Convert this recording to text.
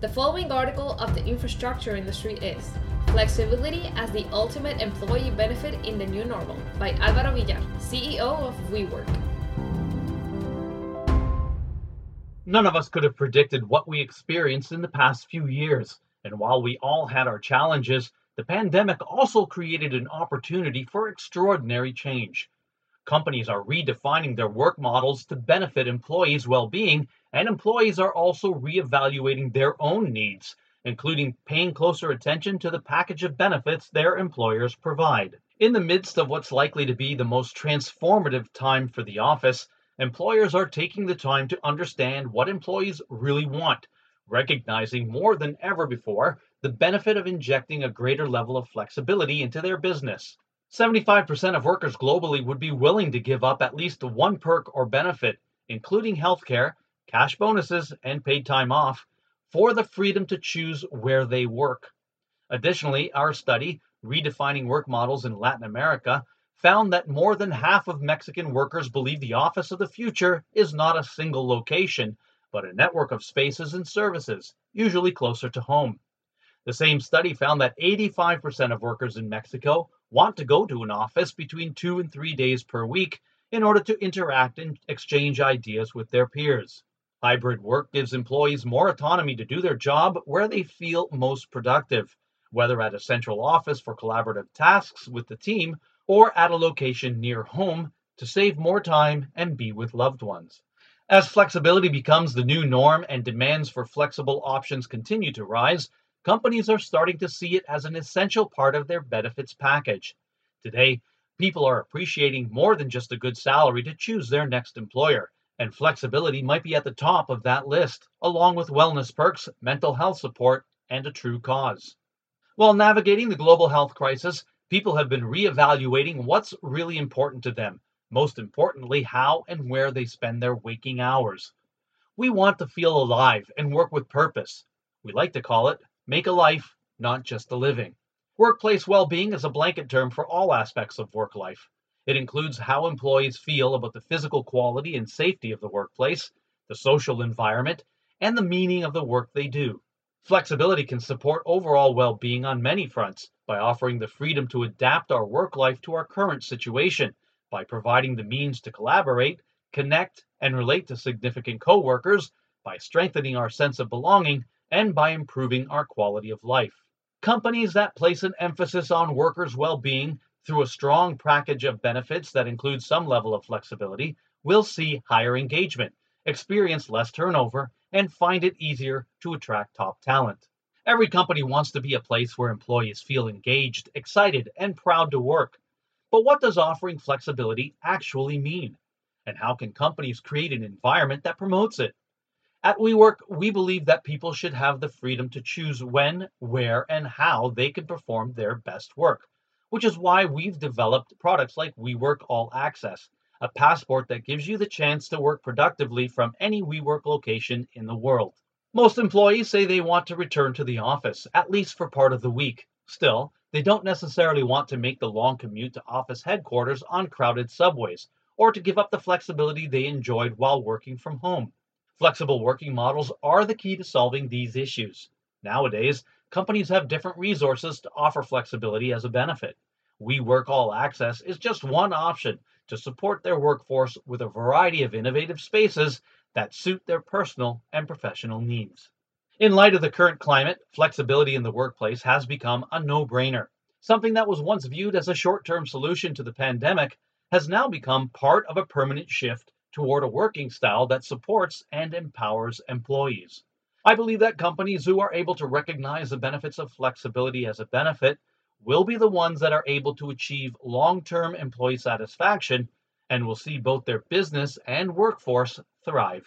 The following article of the infrastructure industry is Flexibility as the Ultimate Employee Benefit in the New Normal by Alvaro Villar, CEO of WeWork. None of us could have predicted what we experienced in the past few years. And while we all had our challenges, the pandemic also created an opportunity for extraordinary change. Companies are redefining their work models to benefit employees' well being, and employees are also reevaluating their own needs, including paying closer attention to the package of benefits their employers provide. In the midst of what's likely to be the most transformative time for the office, employers are taking the time to understand what employees really want, recognizing more than ever before the benefit of injecting a greater level of flexibility into their business. 75% of workers globally would be willing to give up at least one perk or benefit, including healthcare, cash bonuses, and paid time off, for the freedom to choose where they work. Additionally, our study, Redefining Work Models in Latin America, found that more than half of Mexican workers believe the office of the future is not a single location, but a network of spaces and services, usually closer to home. The same study found that 85% of workers in Mexico want to go to an office between two and three days per week in order to interact and exchange ideas with their peers. Hybrid work gives employees more autonomy to do their job where they feel most productive, whether at a central office for collaborative tasks with the team or at a location near home to save more time and be with loved ones. As flexibility becomes the new norm and demands for flexible options continue to rise, companies are starting to see it as an essential part of their benefits package. Today, people are appreciating more than just a good salary to choose their next employer, and flexibility might be at the top of that list, along with wellness perks, mental health support, and a true cause. While navigating the global health crisis, people have been reevaluating what's really important to them, most importantly, how and where they spend their waking hours. We want to feel alive and work with purpose. We like to call it Make a life, not just a living. Workplace well being is a blanket term for all aspects of work life. It includes how employees feel about the physical quality and safety of the workplace, the social environment, and the meaning of the work they do. Flexibility can support overall well being on many fronts by offering the freedom to adapt our work life to our current situation, by providing the means to collaborate, connect, and relate to significant coworkers, by strengthening our sense of belonging, and by improving our quality of life. Companies that place an emphasis on workers' well being through a strong package of benefits that include some level of flexibility will see higher engagement, experience less turnover, and find it easier to attract top talent. Every company wants to be a place where employees feel engaged, excited, and proud to work. But what does offering flexibility actually mean? And how can companies create an environment that promotes it? At WeWork, we believe that people should have the freedom to choose when, where, and how they can perform their best work, which is why we've developed products like WeWork All Access, a passport that gives you the chance to work productively from any WeWork location in the world. Most employees say they want to return to the office, at least for part of the week. Still, they don't necessarily want to make the long commute to office headquarters on crowded subways, or to give up the flexibility they enjoyed while working from home. Flexible working models are the key to solving these issues. Nowadays, companies have different resources to offer flexibility as a benefit. WeWork All Access is just one option to support their workforce with a variety of innovative spaces that suit their personal and professional needs. In light of the current climate, flexibility in the workplace has become a no brainer. Something that was once viewed as a short term solution to the pandemic has now become part of a permanent shift toward a working style that supports and empowers employees. I believe that companies who are able to recognize the benefits of flexibility as a benefit will be the ones that are able to achieve long term employee satisfaction and will see both their business and workforce thrive.